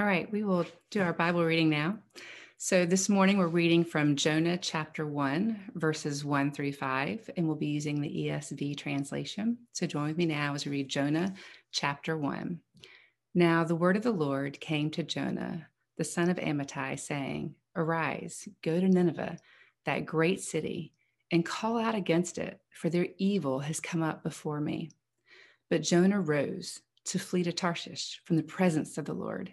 All right, we will do our Bible reading now. So this morning we're reading from Jonah chapter 1, verses 1 through 5, and we'll be using the ESV translation. So join with me now as we read Jonah chapter 1. Now the word of the Lord came to Jonah, the son of Amittai, saying, Arise, go to Nineveh, that great city, and call out against it, for their evil has come up before me. But Jonah rose to flee to Tarshish from the presence of the Lord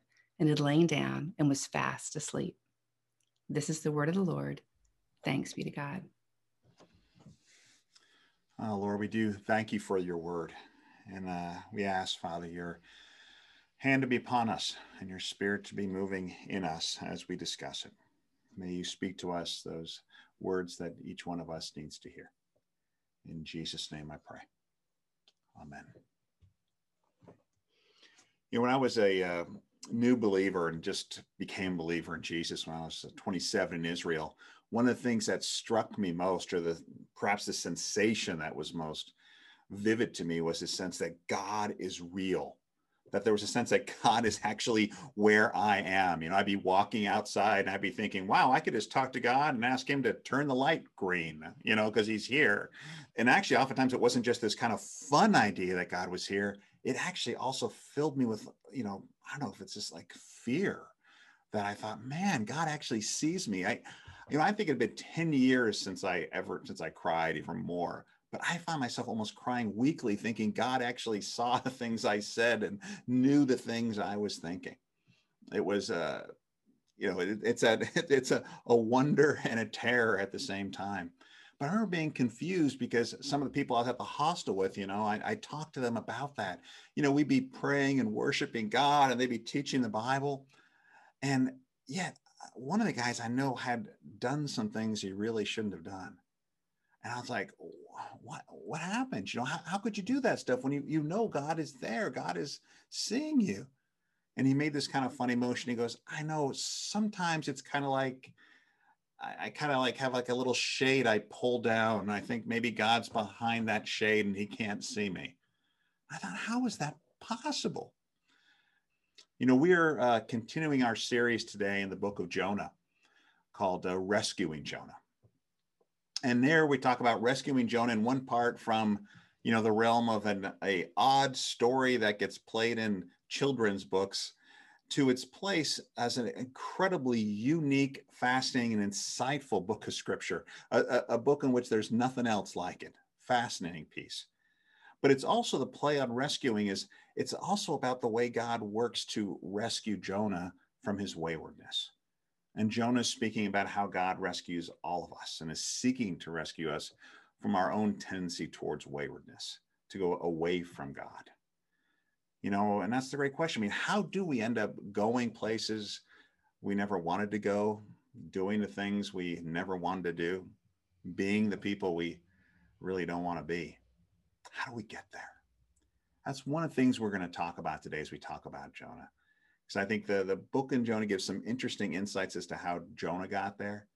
and had lain down and was fast asleep. This is the word of the Lord. Thanks be to God. Oh, Lord, we do thank you for your word. And uh, we ask, Father, your hand to be upon us and your spirit to be moving in us as we discuss it. May you speak to us those words that each one of us needs to hear. In Jesus' name I pray. Amen. You know, when I was a uh, new believer and just became believer in Jesus when I was uh, 27 in Israel, one of the things that struck me most, or the perhaps the sensation that was most vivid to me, was the sense that God is real. That there was a sense that God is actually where I am. You know, I'd be walking outside and I'd be thinking, wow, I could just talk to God and ask him to turn the light green, you know, because he's here. And actually, oftentimes it wasn't just this kind of fun idea that God was here. It actually also filled me with, you know, I don't know if it's just like fear that I thought, man, God actually sees me. I, you know, I think it'd been 10 years since I ever, since I cried even more, but I found myself almost crying weekly thinking God actually saw the things I said and knew the things I was thinking. It was, uh, you know, it, it's a, it's a, a wonder and a terror at the same time. But I remember being confused because some of the people I was at the hostel with, you know, I, I talked to them about that. You know, we'd be praying and worshiping God and they'd be teaching the Bible. And yet, uh, one of the guys I know had done some things he really shouldn't have done. And I was like, what, what happened? You know, how, how could you do that stuff when you, you know God is there? God is seeing you. And he made this kind of funny motion. He goes, I know sometimes it's kind of like, I, I kind of like have like a little shade I pull down. I think maybe God's behind that shade and he can't see me. I thought, how is that possible? You know, we are uh, continuing our series today in the book of Jonah called uh, Rescuing Jonah. And there we talk about rescuing Jonah in one part from, you know, the realm of an a odd story that gets played in children's books to its place as an incredibly unique, fascinating, and insightful book of scripture, a, a, a, book in which there's nothing else like it. Fascinating piece. But it's also the play on rescuing is it's also about the way God works to rescue Jonah from his waywardness. And Jonah is speaking about how God rescues all of us and is seeking to rescue us from our own tendency towards waywardness, to go away from God you know and that's the great question. I mean how do we end up going places we never wanted to go doing the things we never wanted to do being the people we really don't want to be? How do we get there? That's one of the things we're going to talk about today as we talk about jonah. Because i think the, the book in jonah gives some interesting insights as to how jonah got there.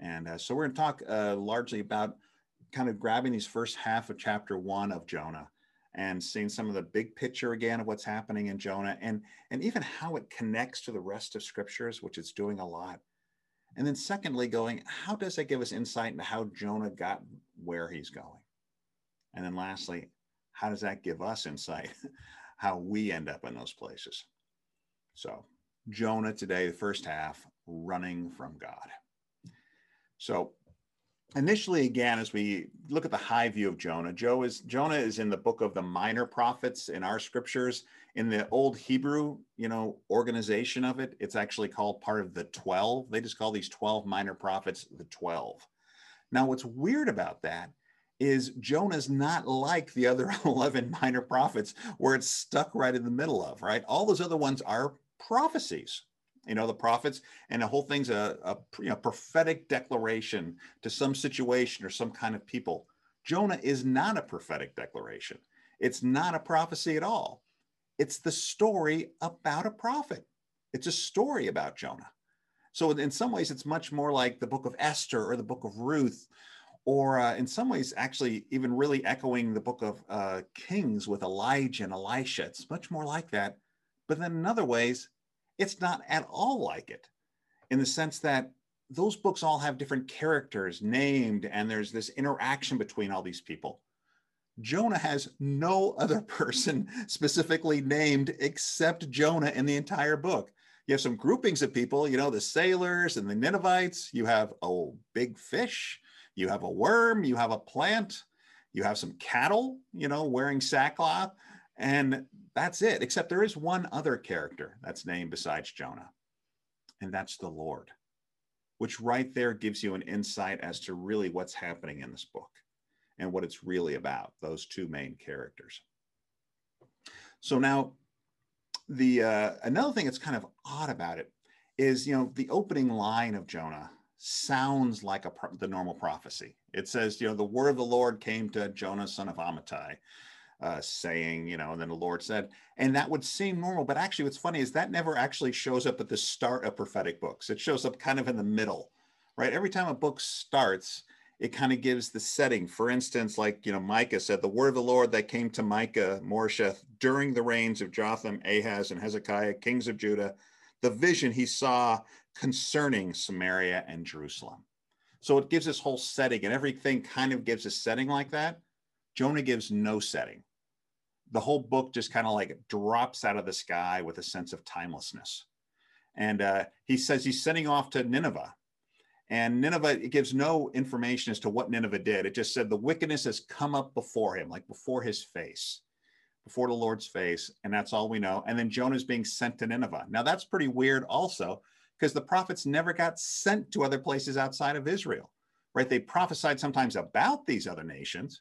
And uh, so we're going to talk uh, largely about kind of grabbing these first half of chapter one of jonah and seeing some of the big picture again of what's happening in Jonah and, and even how it connects to the rest of scriptures, which it's doing a lot. And then secondly, going, how does that give us insight into how Jonah got where he's going? And then lastly, how does that give us insight how we end up in those places? So Jonah today, the first half, running from God. So initially again as we look at the high view of jonah joe is jonah is in the book of the minor prophets in our scriptures. In the old hebrew you know organization of it it's actually called part of the 12 they just call these 12 minor prophets the 12 now what's weird about that is jonah's not like the other 11 minor prophets where it's stuck right in the middle of right? All those other ones are prophecies you know, the prophets, and the whole thing's a, a you know, prophetic declaration to some situation or some kind of people. Jonah is not a prophetic declaration. It's not a prophecy at all. It's the story about a prophet. It's a story about Jonah. So in some ways, it's much more like the book of Esther or the book of Ruth, or uh, in some ways, actually even really echoing the book of uh, Kings with Elijah and Elisha. It's much more like that. But then in other ways, it's not at all like it in the sense that those books all have different characters named and there's this interaction between all these people. Jonah has no other person specifically named except Jonah in the entire book. You have some groupings of people, you know, the sailors and the Ninevites. You have a big fish, you have a worm, you have a plant, you have some cattle, you know, wearing sackcloth. And that's it, except there is one other character that's named besides Jonah, and that's the Lord, which right there gives you an insight as to really what's happening in this book and what it's really about, those two main characters. So now, the uh, another thing that's kind of odd about it is, you know, the opening line of Jonah sounds like a the normal prophecy. It says, you know, the word of the Lord came to Jonah, son of Amittai, uh, saying, you know, and then the Lord said, and that would seem normal. But actually, what's funny is that never actually shows up at the start of prophetic books. It shows up kind of in the middle, right? Every time a book starts, it kind of gives the setting. For instance, like, you know, Micah said, the word of the Lord that came to Micah, Moresheth, during the reigns of Jotham, Ahaz, and Hezekiah, kings of Judah, the vision he saw concerning Samaria and Jerusalem. So it gives this whole setting, and everything kind of gives a setting like that. Jonah gives no setting the whole book just kind of like drops out of the sky with a sense of timelessness. And uh, he says he's sending off to Nineveh. And Nineveh, it gives no information as to what Nineveh did. It just said the wickedness has come up before him, like before his face, before the Lord's face. And that's all we know. And then Jonah's being sent to Nineveh. Now, that's pretty weird also, because the prophets never got sent to other places outside of Israel, right? They prophesied sometimes about these other nations,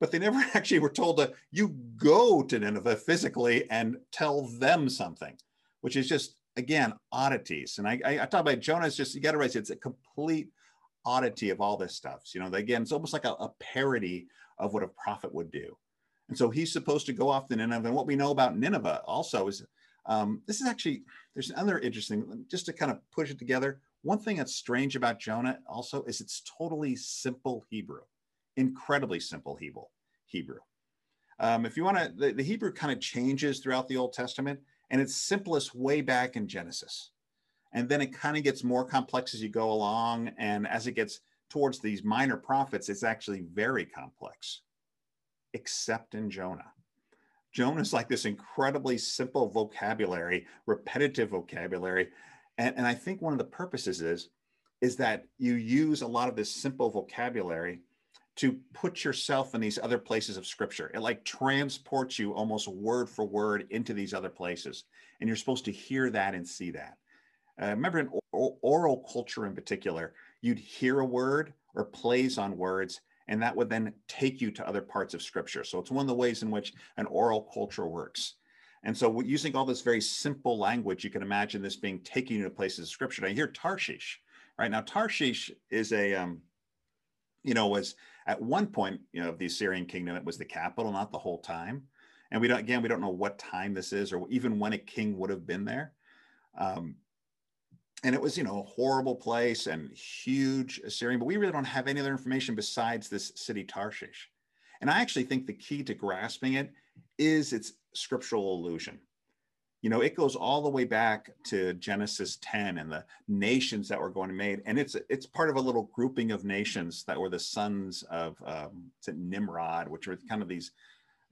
but they never actually were told to you go to Nineveh physically and tell them something, which is just again oddities. And I, I, I talk about Jonah is just you got to realize it's a complete oddity of all this stuff. So, you know, again, it's almost like a, a, parody of what a prophet would do. And so he's supposed to go off to Nineveh. And what we know about Nineveh also is um, this is actually there's another interesting just to kind of push it together. One thing that's strange about Jonah also is it's totally simple Hebrew incredibly simple Hebrew. Hebrew. Um, if you want to, the, the, Hebrew kind of changes throughout the Old Testament, and it's simplest way back in Genesis. And then it kind of gets more complex as you go along. And as it gets towards these minor prophets, it's actually very complex, except in Jonah. Jonah is like this incredibly simple vocabulary, repetitive vocabulary. And, and I think one of the purposes is, is that you use a lot of this simple vocabulary to put yourself in these other places of scripture. It like transports you almost word for word into these other places. And you're supposed to hear that and see that. Uh, remember in oral culture in particular, you'd hear a word or plays on words, and that would then take you to other parts of scripture. So it's one of the ways in which an oral culture works. And so using all this very simple language, you can imagine this being taken you to places of scripture. Now hear Tarshish, right? Now Tarshish is a, um, you know, was at one point, you know, of the Assyrian kingdom, it was the capital, not the whole time. And we don't, again, we don't know what time this is or even when a king would have been there. Um, and it was, you know, a horrible place and huge Assyrian, but we really don't have any other information besides this city Tarshish. And I actually think the key to grasping it is its scriptural allusion you know it goes all the way back to genesis 10 and the nations that were going to be made and it's it's part of a little grouping of nations that were the sons of um, nimrod which were kind of these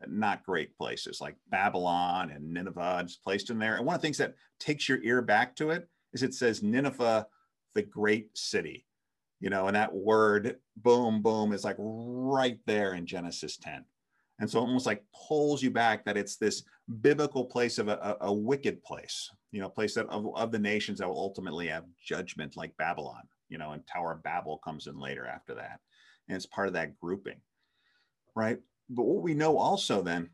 not great places like babylon and nineveh is placed in there and one of the things that takes your ear back to it is it says nineveh the great city you know and that word boom boom is like right there in genesis 10 and so almost like pulls you back that it's this biblical place of a, a, a wicked place, you know, a place that of, of the nations that will ultimately have judgment like Babylon, you know, and Tower of Babel comes in later after that. And it's part of that grouping, right? But what we know also then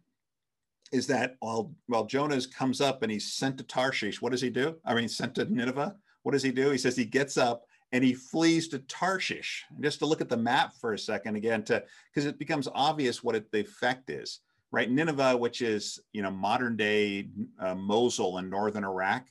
is that while while Jonah comes up and he's sent to Tarshish, what does he do? I mean, sent to Nineveh. What does he do? He says he gets up and he flees to Tarshish. just to look at the map for a second again, to because it becomes obvious what it, the effect is, right? Nineveh, which is you know modern day uh, Mosul in northern Iraq,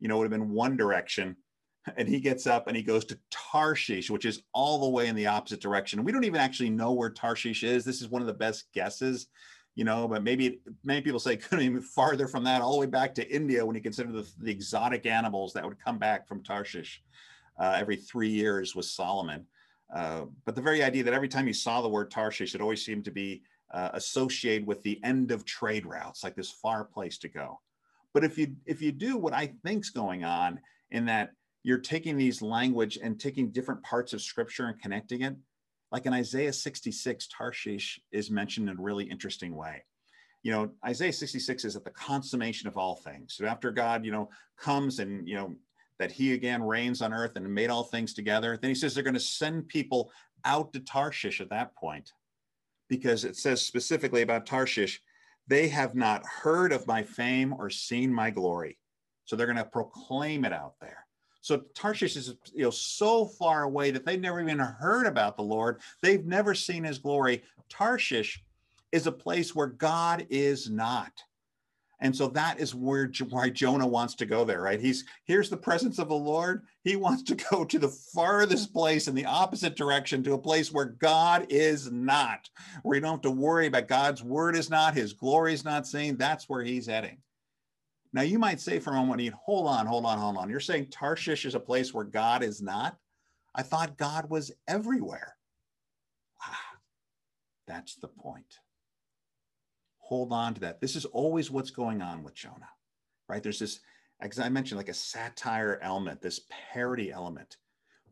you know, would have been one direction, and he gets up and he goes to Tarshish, which is all the way in the opposite direction. We don't even actually know where Tarshish is. This is one of the best guesses you know, but maybe many people say couldn't even farther from that, all the way back to India when you consider the, the exotic animals that would come back from Tarshish uh, every three years with Solomon. Uh, but the very idea that every time you saw the word Tarshish, it always seemed to be uh, associated with the end of trade routes, like this far place to go. But if you if you do what I think's going on in that you're taking these language and taking different parts of scripture and connecting it, like in Isaiah 66, Tarshish is mentioned in a really interesting way. You know, Isaiah 66 is at the consummation of all things. So after God, you know, comes and, you know, that he again reigns on earth and made all things together, then he says they're going to send people out to Tarshish at that point. Because it says specifically about Tarshish, they have not heard of my fame or seen my glory. So they're going to proclaim it out there. So Tarshish is you know so far away that they've never even heard about the Lord. They've never seen his glory. Tarshish is a place where God is not. And so that is where why Jonah wants to go there, right? He's here's the presence of the Lord. He wants to go to the farthest place in the opposite direction to a place where God is not, where you don't have to worry about God's word is not, his glory is not seen. That's where he's heading. Now, you might say for a moment, hold on, hold on, hold on. You're saying Tarshish is a place where God is not? I thought God was everywhere. Ah, that's the point. Hold on to that. This is always what's going on with Jonah, right? There's this, as I mentioned, like a satire element, this parody element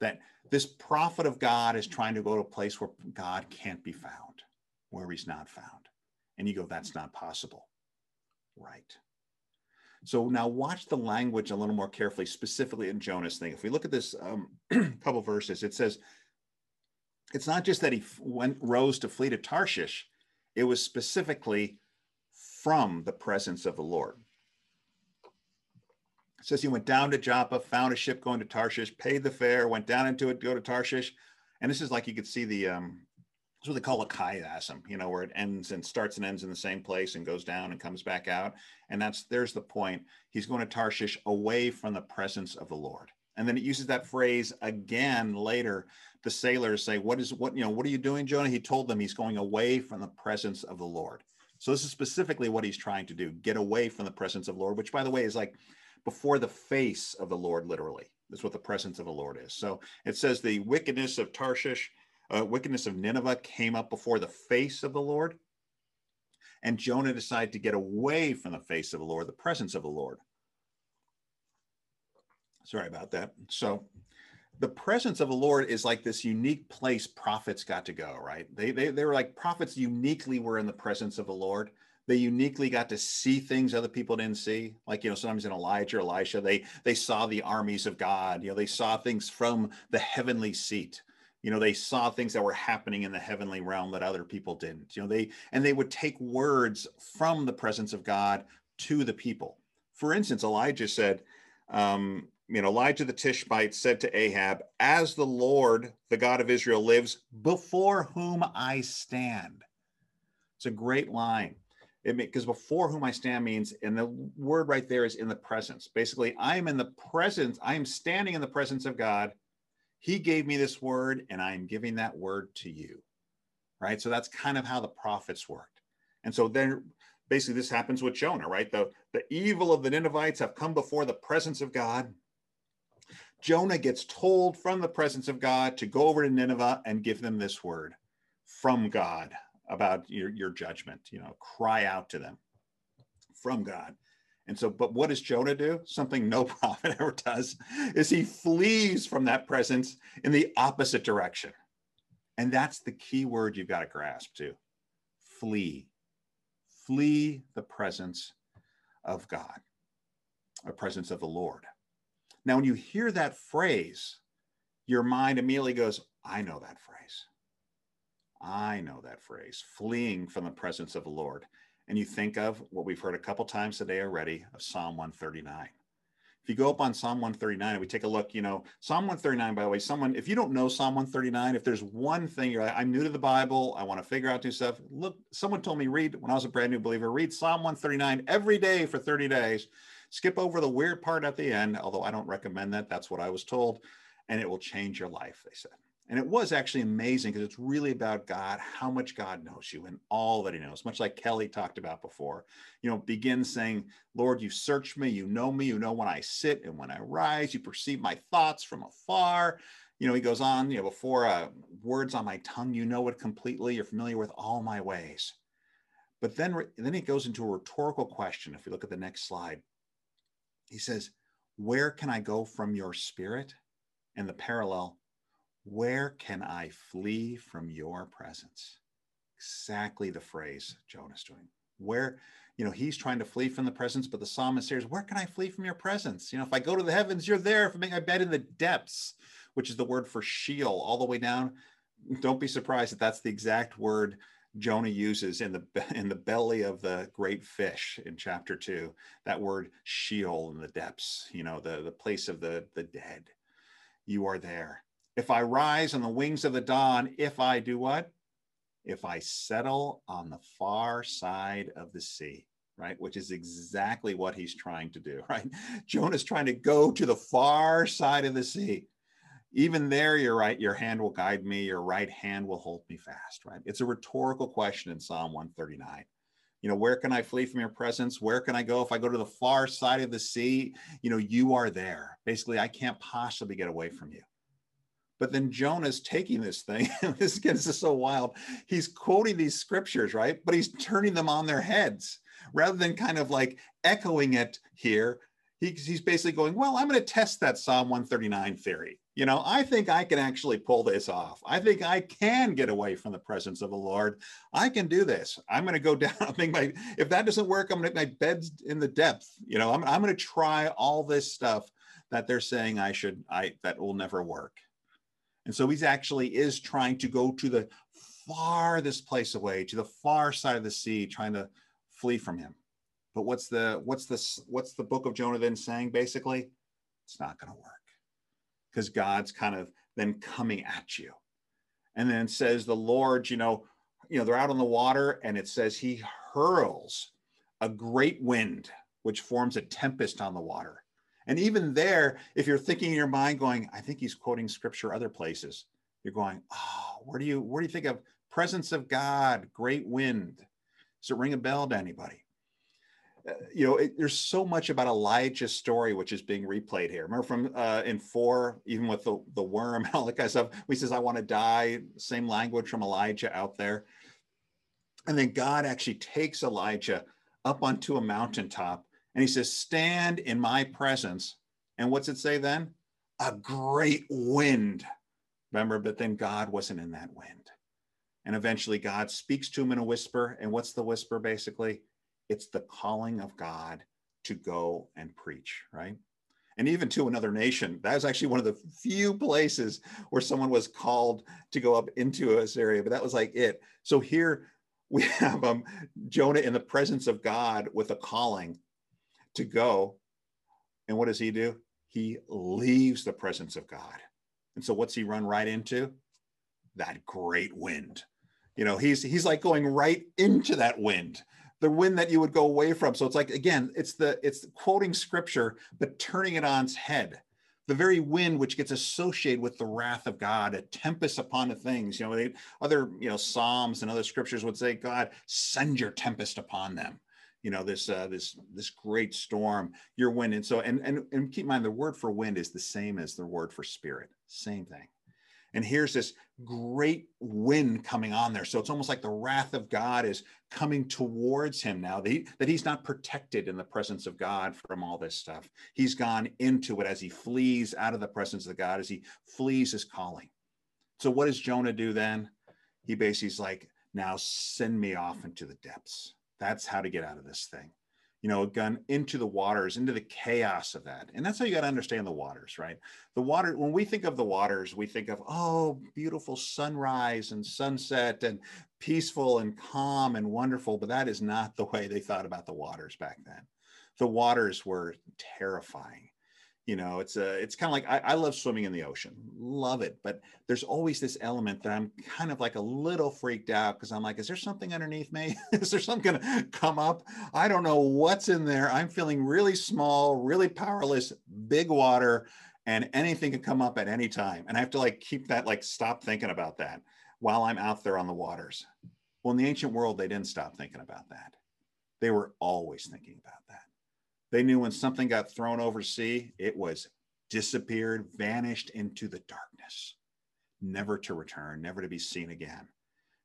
that this prophet of God is trying to go to a place where God can't be found, where he's not found. And you go, that's not possible. Right. So now watch the language a little more carefully, specifically in Jonah's thing. If we look at this um, couple verses, it says, it's not just that he went rose to flee to Tarshish, it was specifically from the presence of the Lord. It says he went down to Joppa, found a ship going to Tarshish, paid the fare, went down into it, go to Tarshish. And this is like you could see the um, what they call a chiasm, you know, where it ends and starts and ends in the same place and goes down and comes back out. And that's there's the point. He's going to Tarshish away from the presence of the Lord. And then it uses that phrase again later. The sailors say, What is what, you know, what are you doing, Jonah? He told them he's going away from the presence of the Lord. So this is specifically what he's trying to do, get away from the presence of the Lord, which by the way is like before the face of the Lord, literally. That's what the presence of the Lord is. So it says the wickedness of Tarshish uh, wickedness of Nineveh came up before the face of the Lord. And Jonah decided to get away from the face of the Lord, the presence of the Lord. Sorry about that. So, the presence of the Lord is like this unique place prophets got to go, right? They, they, they were like prophets uniquely were in the presence of the Lord. They uniquely got to see things other people didn't see. Like, you know, sometimes in Elijah, or Elisha, they, they saw the armies of God. You know, they saw things from the heavenly seat you know they saw things that were happening in the heavenly realm that other people didn't you know they and they would take words from the presence of god to the people for instance elijah said um, you know elijah the tishbite said to ahab as the lord the god of israel lives before whom i stand it's a great line because before whom i stand means and the word right there is in the presence basically i'm in the presence i'm standing in the presence of god he gave me this word, and I am giving that word to you. Right. So that's kind of how the prophets worked. And so then basically this happens with Jonah, right? The, the evil of the Ninevites have come before the presence of God. Jonah gets told from the presence of God to go over to Nineveh and give them this word from God about your, your judgment, you know, cry out to them from God. And so, but what does Jonah do? Something no prophet ever does is he flees from that presence in the opposite direction. And that's the key word you've got to grasp too. Flee. Flee the presence of God, a presence of the Lord. Now, when you hear that phrase, your mind immediately goes, I know that phrase. I know that phrase, fleeing from the presence of the Lord. and you think of what we've heard a couple times today already of Psalm 139. If you go up on Psalm 139 and we take a look, you know, Psalm 139, by the way, someone, if you don't know Psalm 139, if there's one thing you're like, I'm new to the Bible, I want to figure out new stuff. Look, someone told me read when I was a brand new believer, read Psalm 139 every day for 30 days. Skip over the weird part at the end, although I don't recommend that. That's what I was told. And it will change your life, they said. And it was actually amazing because it's really about God, how much God knows you and all that He knows, much like Kelly talked about before. You know, begin saying, Lord, you search me, you know me, you know when I sit and when I rise, you perceive my thoughts from afar. You know, he goes on, you know, before uh, words on my tongue, you know it completely, you're familiar with all my ways. But then, then he goes into a rhetorical question. If we look at the next slide, he says, Where can I go from your spirit? And the parallel, where can I flee from your presence? Exactly the phrase Jonah's doing. Where, you know, he's trying to flee from the presence, but the psalmist says, Where can I flee from your presence? You know, if I go to the heavens, you're there. If I make my bed in the depths, which is the word for Sheol, all the way down, don't be surprised that that's the exact word Jonah uses in the in the belly of the great fish in chapter two. That word Sheol in the depths, you know, the, the place of the, the dead. You are there. If I rise on the wings of the dawn, if I do what? If I settle on the far side of the sea, right? Which is exactly what he's trying to do, right? Jonah's trying to go to the far side of the sea. Even there, you're right, your hand will guide me, your right hand will hold me fast, right? It's a rhetorical question in Psalm 139 you know where can i flee from your presence where can i go if i go to the far side of the sea you know you are there basically i can't possibly get away from you but then Jonah's taking this thing, this gets us so wild. He's quoting these scriptures, right? But he's turning them on their heads rather than kind of like echoing it here. he's basically going, Well, I'm going to test that Psalm 139 theory. You know, I think I can actually pull this off. I think I can get away from the presence of the Lord. I can do this. I'm going to go down. I think my, if that doesn't work, I'm going to my bed's in the depth. You know, I'm, I'm going to try all this stuff that they're saying I should, I, that will never work. And so he actually is trying to go to the farthest place away, to the far side of the sea, trying to flee from him. But what's the what's this what's the book of Jonah then saying basically? It's not going to work. Because God's kind of then coming at you. And then says the Lord, you know, you know, they're out on the water and it says he hurls a great wind which forms a tempest on the water. And even there, if you're thinking in your mind going, I think he's quoting scripture other places, you're going, oh, where do you where do you think of presence of God, great wind? Does it ring a bell to anybody? Uh, you know, it, there's so much about Elijah's story which is being replayed here. Remember from uh, in four, even with the the worm and all that kind of stuff. He says, "I want to die." Same language from Elijah out there, and then God actually takes Elijah up onto a mountaintop and he says, Stand in my presence. And what's it say then? A great wind. Remember, but then God wasn't in that wind. And eventually God speaks to him in a whisper. And what's the whisper basically? It's the calling of God to go and preach, right? And even to another nation. That was actually one of the few places where someone was called to go up into this area, but that was like it. So here we have um, Jonah in the presence of God with a calling to go. And what does he do? He leaves the presence of God. And so what's he run right into? That great wind. You know, he's he's like going right into that wind, the wind that you would go away from. So it's like again, it's the it's quoting scripture, but turning it on its head. The very wind which gets associated with the wrath of God, a tempest upon the things. You know, they, other you know psalms and other scriptures would say, God, send your tempest upon them you know this uh, this this great storm your wind and so and, and and keep in mind the word for wind is the same as the word for spirit same thing and here's this great wind coming on there. So it's almost like the wrath of god is coming towards him now that, he, that he's not protected in the presence of god from all this stuff. He's gone into it as he flees out of the presence of god as he flees his calling. So what does jonah do then? He basically's like now send me off into the depths. That's how to get out of this thing. You know, gun into the waters, into the chaos of that. And that's how you got to understand the waters, right? The water, when we think of the waters, we think of, oh, beautiful sunrise and sunset and peaceful and calm and wonderful, but that is not the way they thought about the waters back then. The waters were terrifying. You know, it's a, it's kind of like I, I love swimming in the ocean, love it, but there's always this element that I'm kind of like a little freaked out because I'm like, is there something underneath me? is there something gonna come up? I don't know what's in there. I'm feeling really small, really powerless, big water, and anything can come up at any time. And I have to like keep that, like stop thinking about that while I'm out there on the waters. Well, in the ancient world, they didn't stop thinking about that. They were always thinking about that. They knew when something got thrown over sea, it was disappeared, vanished into the darkness, never to return, never to be seen again.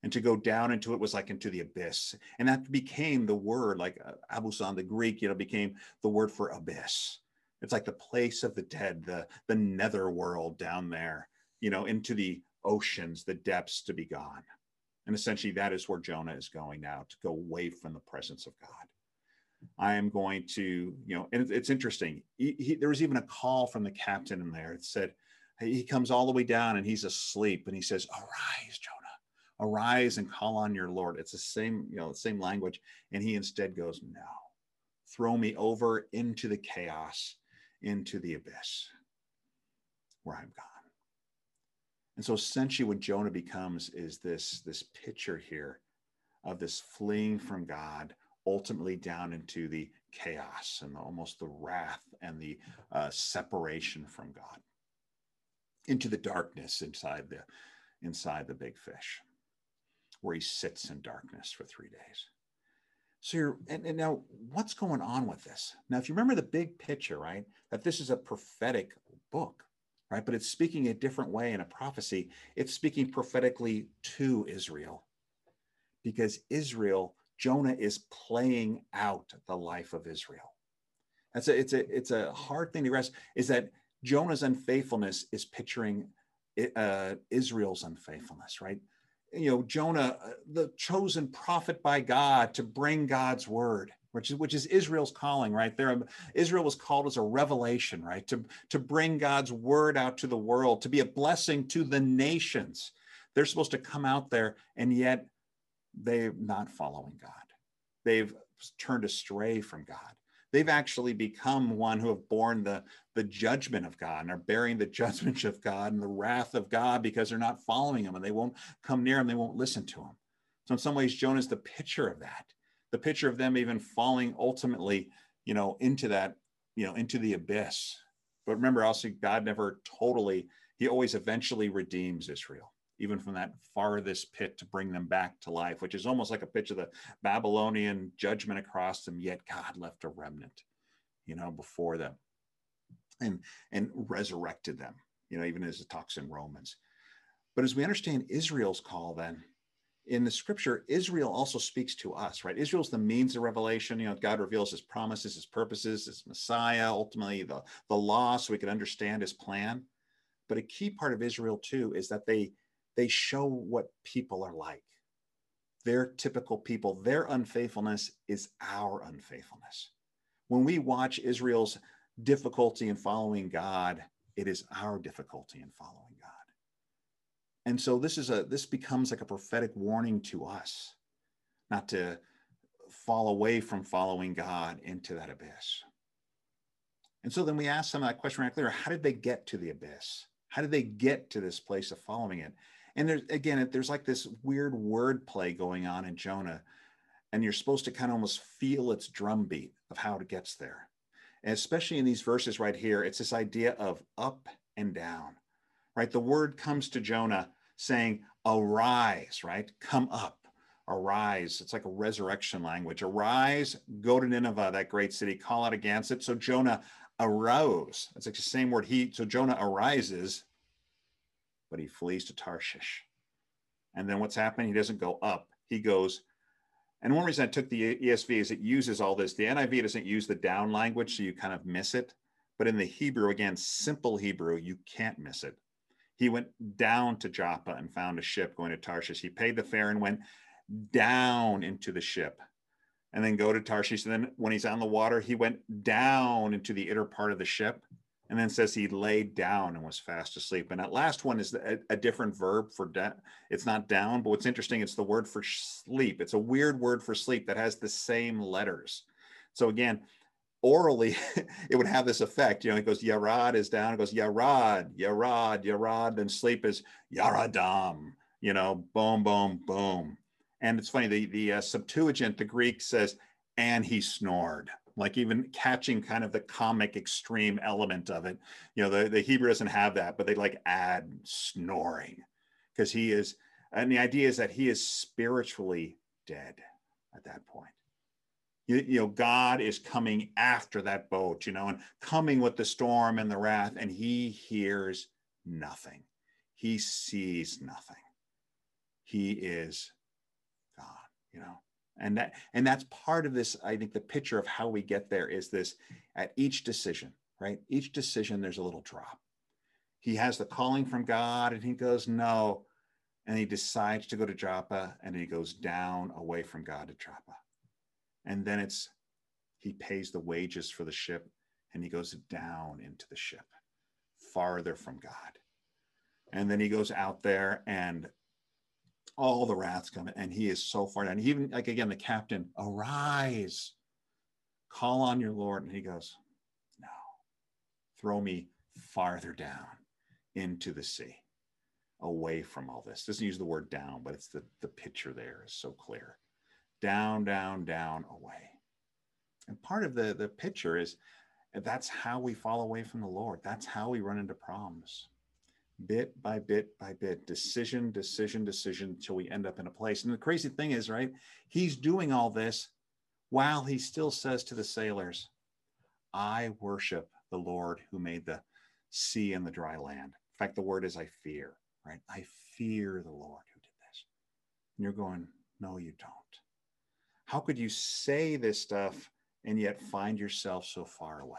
And to go down into it was like into the abyss. And that became the word, like uh, abusan, the Greek, you know, became the word for abyss. It's like the place of the dead, the, the nether world down there, you know, into the oceans, the depths to be gone. And essentially, that is where Jonah is going now to go away from the presence of God. I am going to, you know, and it's interesting. He, he, there was even a call from the captain in there. It said, he comes all the way down and he's asleep and he says, Arise, Jonah, arise and call on your Lord. It's the same, you know, same language. And he instead goes, No, throw me over into the chaos, into the abyss where I'm gone. And so essentially what Jonah becomes is this, this picture here of this fleeing from God, ultimately down into the chaos and almost the wrath and the uh, separation from God, into the darkness inside the, inside the big fish, where he sits in darkness for three days. So you're, and, and, now what's going on with this? Now, if you remember the big picture, right, that this is a prophetic book, right? But it's speaking a different way in a prophecy. It's speaking prophetically to Israel because Israel, Jonah is playing out the life of Israel. That's a, it's a, it's a hard thing to grasp is that Jonah's unfaithfulness is picturing uh, Israel's unfaithfulness, right? You know, Jonah, uh, the chosen prophet by God to bring God's word which is which is Israel's calling, right there. Israel was called as a revelation, right, to to bring God's word out to the world, to be a blessing to the nations. They're supposed to come out there, and yet they're not following God. They've turned astray from God. They've actually become one who have borne the, the judgment of God and are bearing the judgment of God and the wrath of God because they're not following him and they won't come near him, they won't listen to him. So, in some ways, Jonah is the picture of that the picture of them even falling ultimately, you know, into that, you know, into the abyss. But remember also, God never totally, he always eventually redeems Israel, even from that farthest pit to bring them back to life, which is almost like a picture of the Babylonian judgment across them, yet God left a remnant, you know, before them and and resurrected them, you know, even as it talks in Romans. But as we understand Israel's call, then in the scripture, Israel also speaks to us, right? Israel's the means of revelation. You know, God reveals his promises, his purposes, his Messiah, ultimately the, the law, so we can understand his plan. But a key part of Israel too is that they they show what people are like. They're typical people. Their unfaithfulness is our unfaithfulness. When we watch Israel's difficulty in following God, it is our difficulty in following God. And so this is a this becomes like a prophetic warning to us not to fall away from following God into that abyss. And so then we ask them that question right clear how did they get to the abyss? How did they get to this place of following it? And there's again, there's like this weird word play going on in Jonah, and you're supposed to kind of almost feel its drumbeat of how it gets there. And especially in these verses right here, it's this idea of up and down, right? The word comes to Jonah saying, Arise, right? Come up, arise. It's like a resurrection language. Arise, go to Nineveh, that great city, call out against it. So Jonah arose. It's like the same word. He so Jonah arises, but he flees to Tarshish. And then what's happening? He doesn't go up, he goes. And one reason I took the ESV is it uses all this. The NIV doesn't use the down language, so you kind of miss it. But in the Hebrew, again, simple Hebrew, you can't miss it. He went down to Joppa and found a ship going to Tarshish. He paid the fare and went down into the ship and then go to Tarshish. And then when he's on the water, he went down into the inner part of the ship and then says he laid down and was fast asleep. And that last one is a, a different verb for da- it's not down, but what's interesting, it's the word for sleep. It's a weird word for sleep that has the same letters. So again, orally, it would have this effect. You know, it goes yarad is down, it goes yarad, yarad, yarad, then sleep is yaradam. You know, boom, boom, boom. And it's funny, the the uh, Septuagint, the Greek says, and he snored like even catching kind of the comic extreme element of it. You know, the, the Hebrew doesn't have that, but they like add snoring because he is, and the idea is that he is spiritually dead at that point. You, you know, God is coming after that boat, you know, and coming with the storm and the wrath, and he hears nothing. He sees nothing. He is God, you know and that and that's part of this i think the picture of how we get there is this at each decision right? Each decision there's a little drop. He has the calling from god and he goes no and he decides to go to joppa and he goes down away from god to joppa. And then it's he pays the wages for the ship and he goes down into the ship farther from god. And then he goes out there and all the wrath's coming, and he is so far down. Even like again, the captain, arise, call on your Lord. And he goes, No, throw me farther down into the sea, away from all this. Doesn't use the word down, but it's the, the picture there is so clear. Down, down, down, away. And part of the, the picture is that's how we fall away from the Lord. That's how we run into problems bit by bit by bit, decision, decision, decision, till we end up in a place. And the crazy thing is, right, he's doing all this while he still says to the sailors, I worship the Lord who made the sea and the dry land. In fact, the word is I fear, right? I fear the Lord who did this. And you're going, no, you don't. How could you say this stuff and yet find yourself so far away?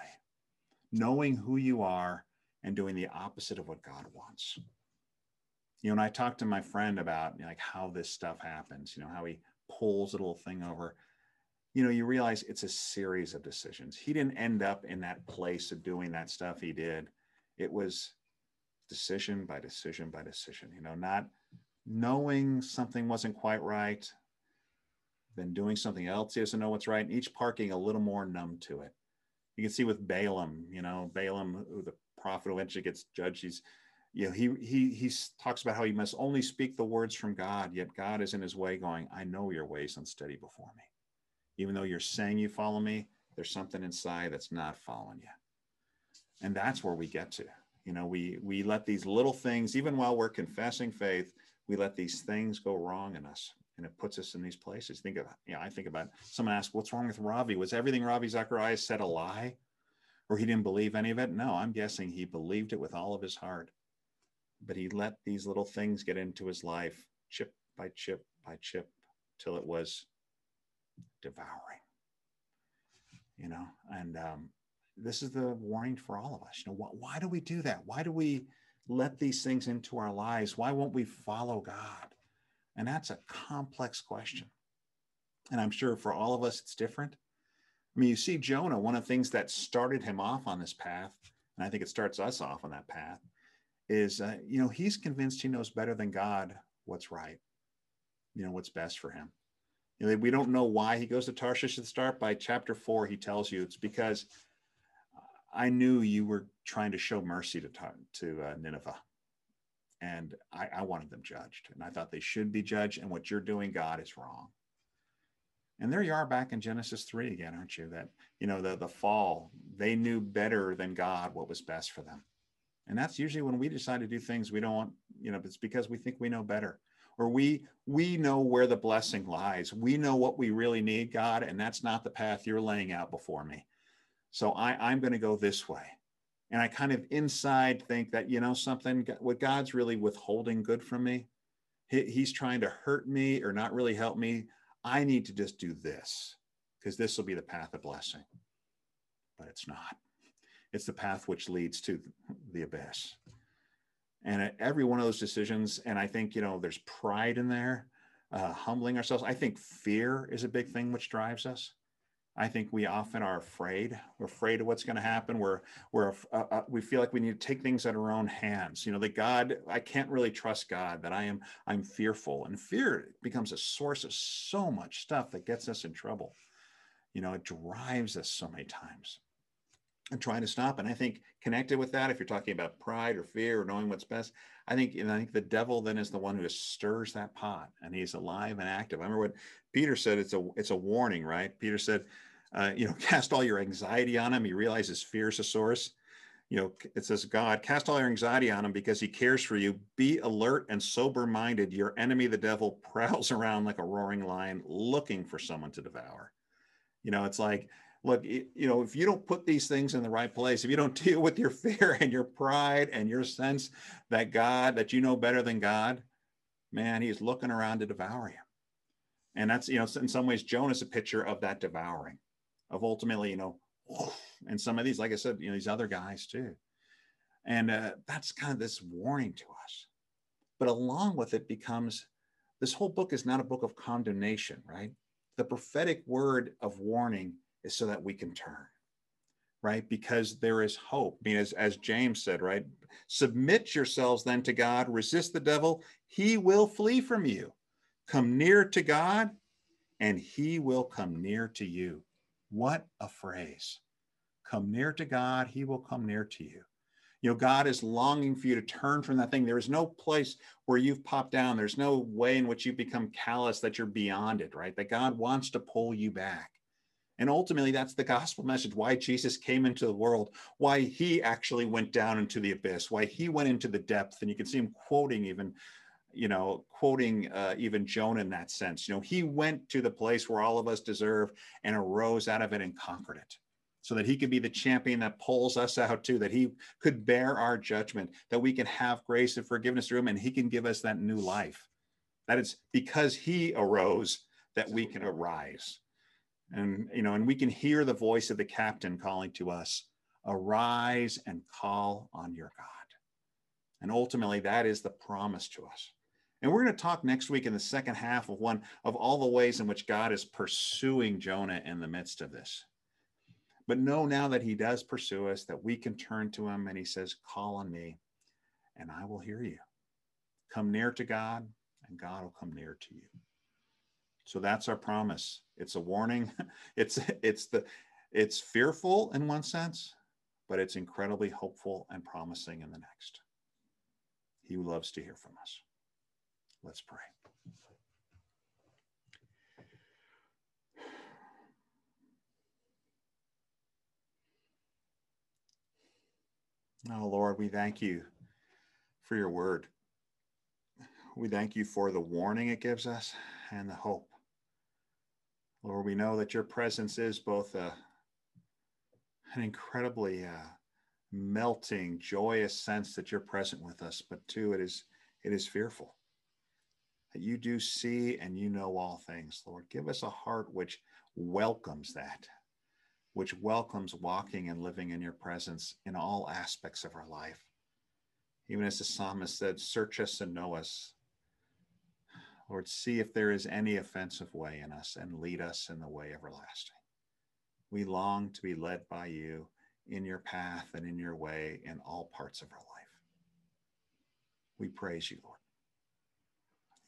Knowing who you are and doing the opposite of what God wants. You know, and I talked to my friend about you know, like how this stuff happens, you know, how he pulls a little thing over. You know, you realize it's a series of decisions. He didn't end up in that place of doing that stuff he did. It was decision by decision by decision, you know, not knowing something wasn't quite right, then doing something else he doesn't know what's right, and each parking a little more numb to it. You can see with Balaam, you know, Balaam, the prophet eventually gets judged. He's, you know, he he he talks about how he must only speak the words from God, yet God is in his way, going, "I know your ways unsteady before me." Even though you're saying you follow me, there's something inside that's not following you, and that's where we get to. You know, we we let these little things, even while we're confessing faith, we let these things go wrong in us, and it puts us in these places. Think of, you know, I think about someone asked, "What's wrong with Ravi? Was everything Ravi Zacharias said a lie?" Or he didn't believe any of it. No, I'm guessing he believed it with all of his heart. But he let these little things get into his life, chip by chip by chip, till it was devouring. You know, and um, this is the warning for all of us. You know, wh- why do we do that? Why do we let these things into our lives? Why won't we follow God? And that's a complex question. And I'm sure for all of us, it's different. I mean, you see Jonah, one of the things that started him off on this path, and I think it starts us off on that path, is, uh, you know, he's convinced he knows better than God what's right, you know, what's best for him. You know, we don't know why he goes to Tarshish at the start. By chapter four, he tells you it's because I knew you were trying to show mercy to, to uh, Nineveh. And I, I wanted them judged. And I thought they should be judged. And what you're doing, God, is wrong. And there you are back in Genesis 3 again, aren't you? That, you know, the, the fall, they knew better than God what was best for them. And that's usually when we decide to do things we don't want, you know, it's because we think we know better. Or we we know where the blessing lies. We know what we really need, God, and that's not the path you're laying out before me. So I, I'm going to go this way. And I kind of inside think that, you know, something, what God's really withholding good from me, he, he's trying to hurt me or not really help me I need to just do this because this will be the path of blessing. But it's not. It's the path which leads to the abyss. And every one of those decisions, and I think, you know, there's pride in there, uh, humbling ourselves. I think fear is a big thing which drives us. I think we often are afraid. We're afraid of what's going to happen. We're we're uh, uh, we feel like we need to take things in our own hands. You know, that God, I can't really trust God. That I am I'm fearful, and fear becomes a source of so much stuff that gets us in trouble. You know, it drives us so many times. And trying to stop. And I think connected with that, if you're talking about pride or fear or knowing what's best, I think and I think the devil then is the one who stirs that pot, and he's alive and active. I remember what Peter said. It's a it's a warning, right? Peter said uh, you know, cast all your anxiety on him. He realizes fear is a source. You know, it says, God, cast all your anxiety on him because he cares for you. Be alert and sober minded. Your enemy, the devil, prowls around like a roaring lion looking for someone to devour. You know, it's like, look, you know, if you don't put these things in the right place, if you don't deal with your fear and your pride and your sense that God, that you know better than God, man, he's looking around to devour you. And that's, you know, in some ways, Jonah's a picture of that devouring of ultimately, you know, and some of these, like I said, you know, these other guys too. And uh, that's kind of this warning to us. But along with it becomes this whole book is not a book of condemnation, right? The prophetic word of warning is so that we can turn, right? Because there is hope. I mean, as, as James said, right? Submit yourselves then to God, resist the devil, he will flee from you. Come near to God, and he will come near to you. What a phrase. Come near to God, he will come near to you. You know, God is longing for you to turn from that thing. There is no place where you've popped down. There's no way in which you've become callous that you're beyond it, right? That God wants to pull you back. And ultimately, that's the gospel message why Jesus came into the world, why he actually went down into the abyss, why he went into the depth. And you can see him quoting even you know, quoting uh, even Jonah in that sense. You know, he went to the place where all of us deserve and arose out of it and conquered it so that he could be the champion that pulls us out too, that he could bear our judgment, that we can have grace and forgiveness through him, and he can give us that new life. That it's because he arose that we can arise. And, you know, and we can hear the voice of the captain calling to us, arise and call on your God. And ultimately, that is the promise to us. And we're going to talk next week in the second half of one of all the ways in which God is pursuing Jonah in the midst of this. But know now that he does pursue us, that we can turn to him and he says, Call on me and I will hear you. Come near to God and God will come near to you. So that's our promise. It's a warning. It's it's the it's fearful in one sense, but it's incredibly hopeful and promising in the next. He loves to hear from us. Let's pray. Oh, Lord, we thank you for your word. We thank you for the warning it gives us and the hope. Lord, we know that your presence is both a, an incredibly uh, melting, joyous sense that you're present with us, but two, it is it is fearful that you do see and you know all things, Lord. Give us a heart which welcomes that, which welcomes walking and living in your presence in all aspects of our life. Even as the psalmist said, Search us and know us. Lord, see if there is any offensive way in us and lead us in the way everlasting. We long to be led by you in your path and in your way in all parts of our life. We praise you, Lord.